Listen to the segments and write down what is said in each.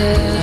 parentage.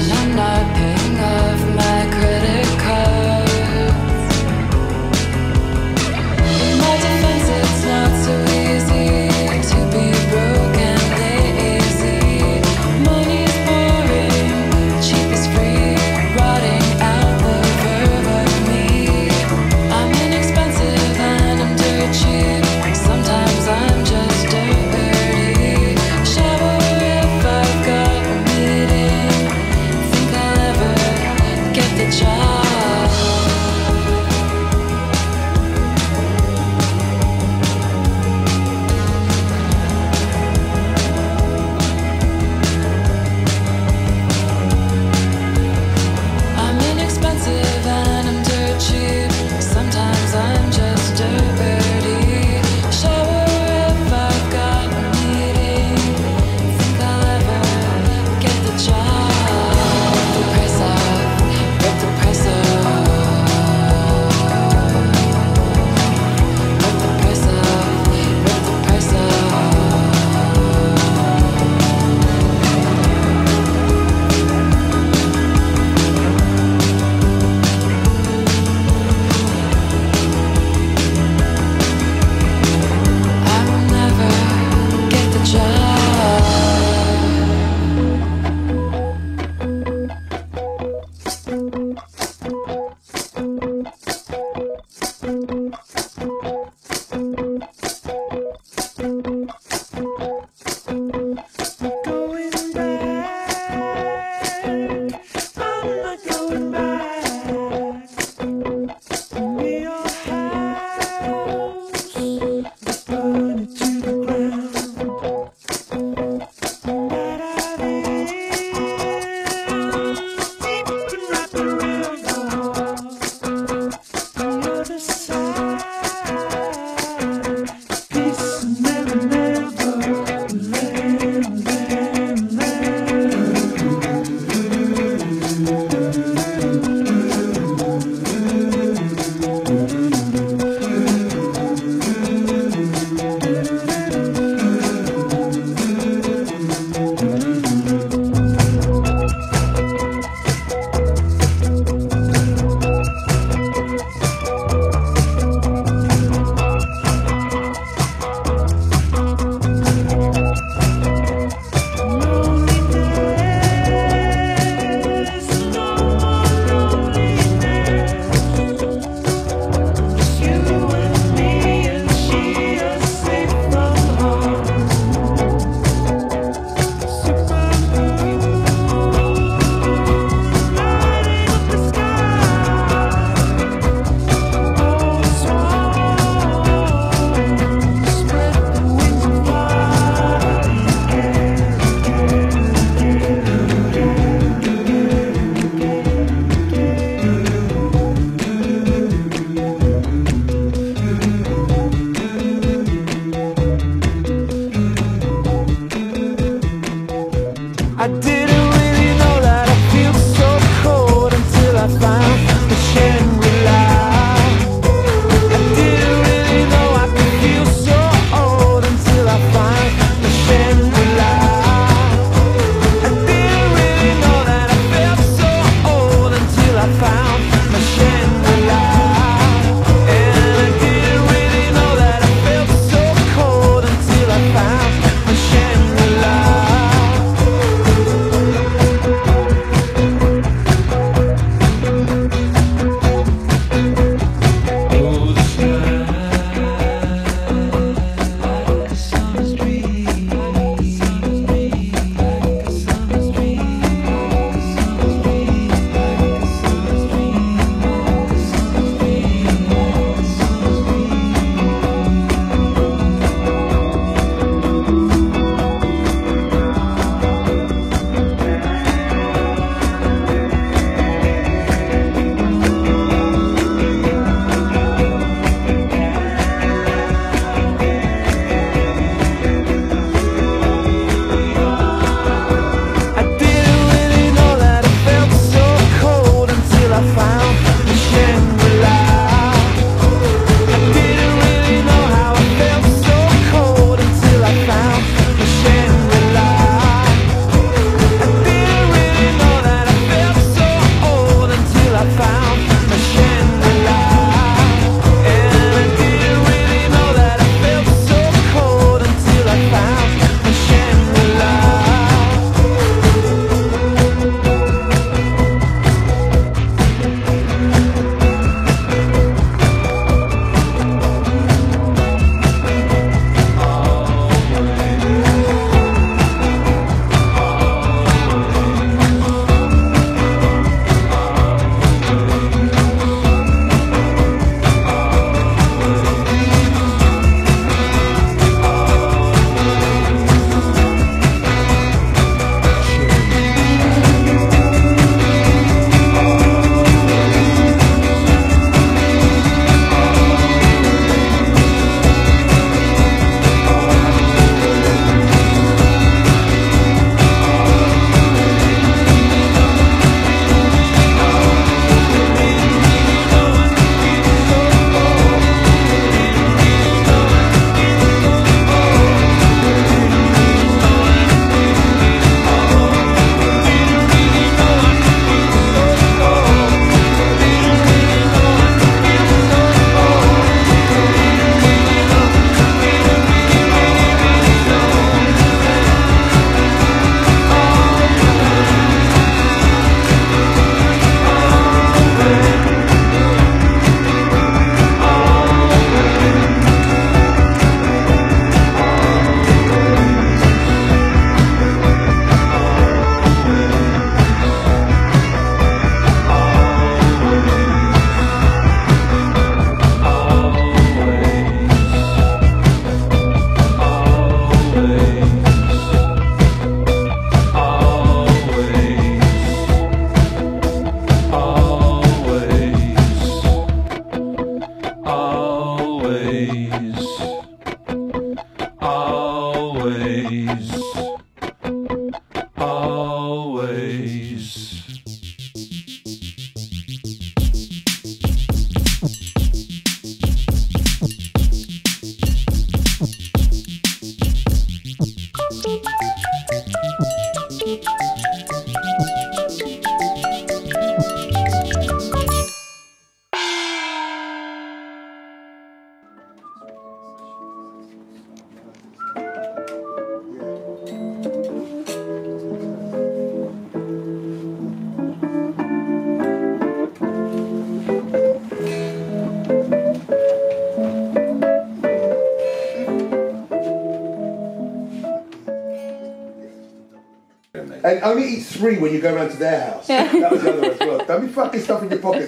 is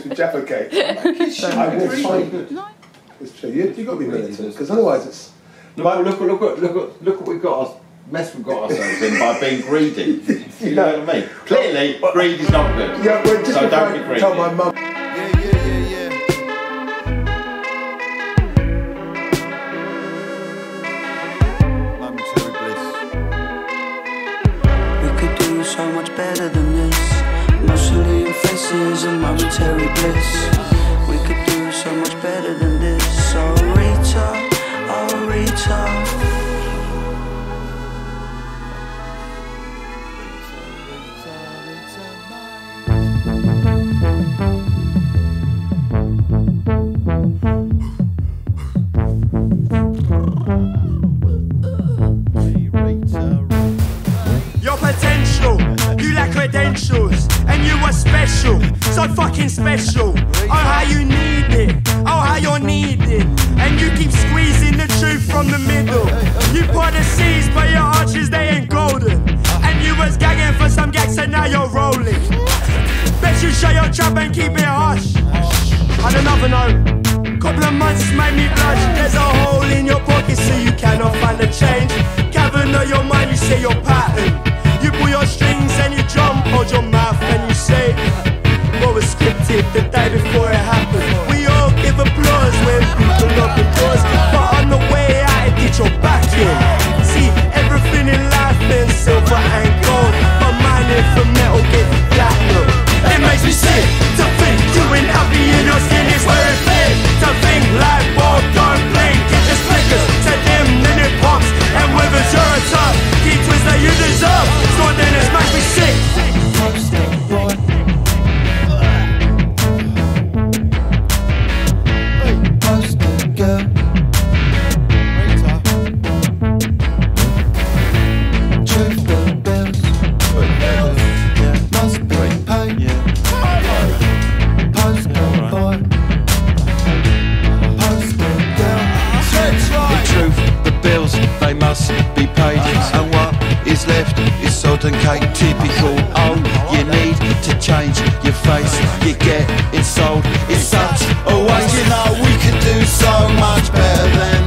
stuffing your pockets with Jaffa cake. I will find it. It's true. You, you got to be militant because otherwise it's. Look, look, look, look, look, look what we've got us, mess we've got ourselves in by being greedy. You know what I mean? Clearly, greed is not good. Yeah, we're just so don't be greedy. tell my mum. Yeah, yeah, yeah, yeah. Momentary bliss. We could do so much better than this. Mostly faces and momentary bliss. We could do so much better than this. Oh Rita, oh Rita. Your potential, you lack credentials, and you were special, so fucking special. Oh, how you need it, oh, how you're needed, and you keep squeezing the truth from the middle. You part the seas, but your arches they ain't golden, and you was gagging for some gags, and now you're rolling. Bet you shut your trap and keep it hush. On another note, couple of months made me blush. There's a hole in your pocket, so you cannot find the change. Gather your mind, you say your pattern. You pull your strings and you say is sodden cake. Typical. Oh, you need to change your face. You get insulted. It's such a waste. You know we could do so much better than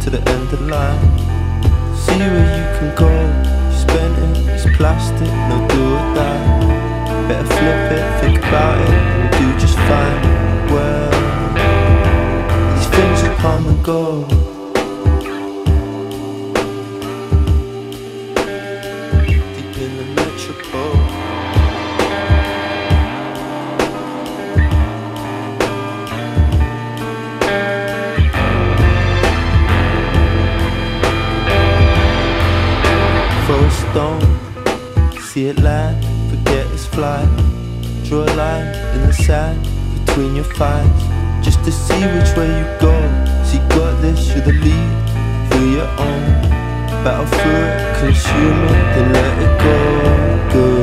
to the end of the line. See it land, forget its flight. Draw a line in the sand between your thighs, just to see which way you go. You got this, you're the lead, feel your own. Battle through it, consume it, then let it go. Good.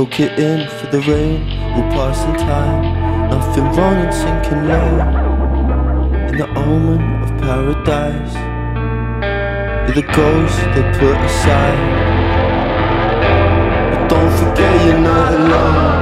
Soak it in for the rain will pass in time. Nothing wrong in sinking low in the omen of paradise. You're the ghost they put aside. But don't forget you're not alone.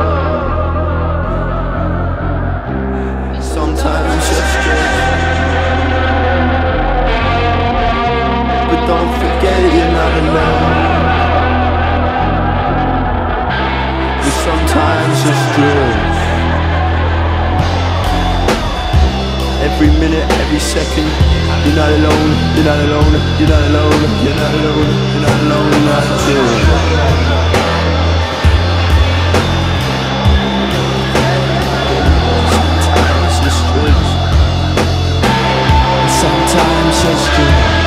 Strange. Every minute, every second, you're not alone, you're not alone, you're not alone, you're not alone, you're not alone, not alone. It's strange. Sometimes it's strange.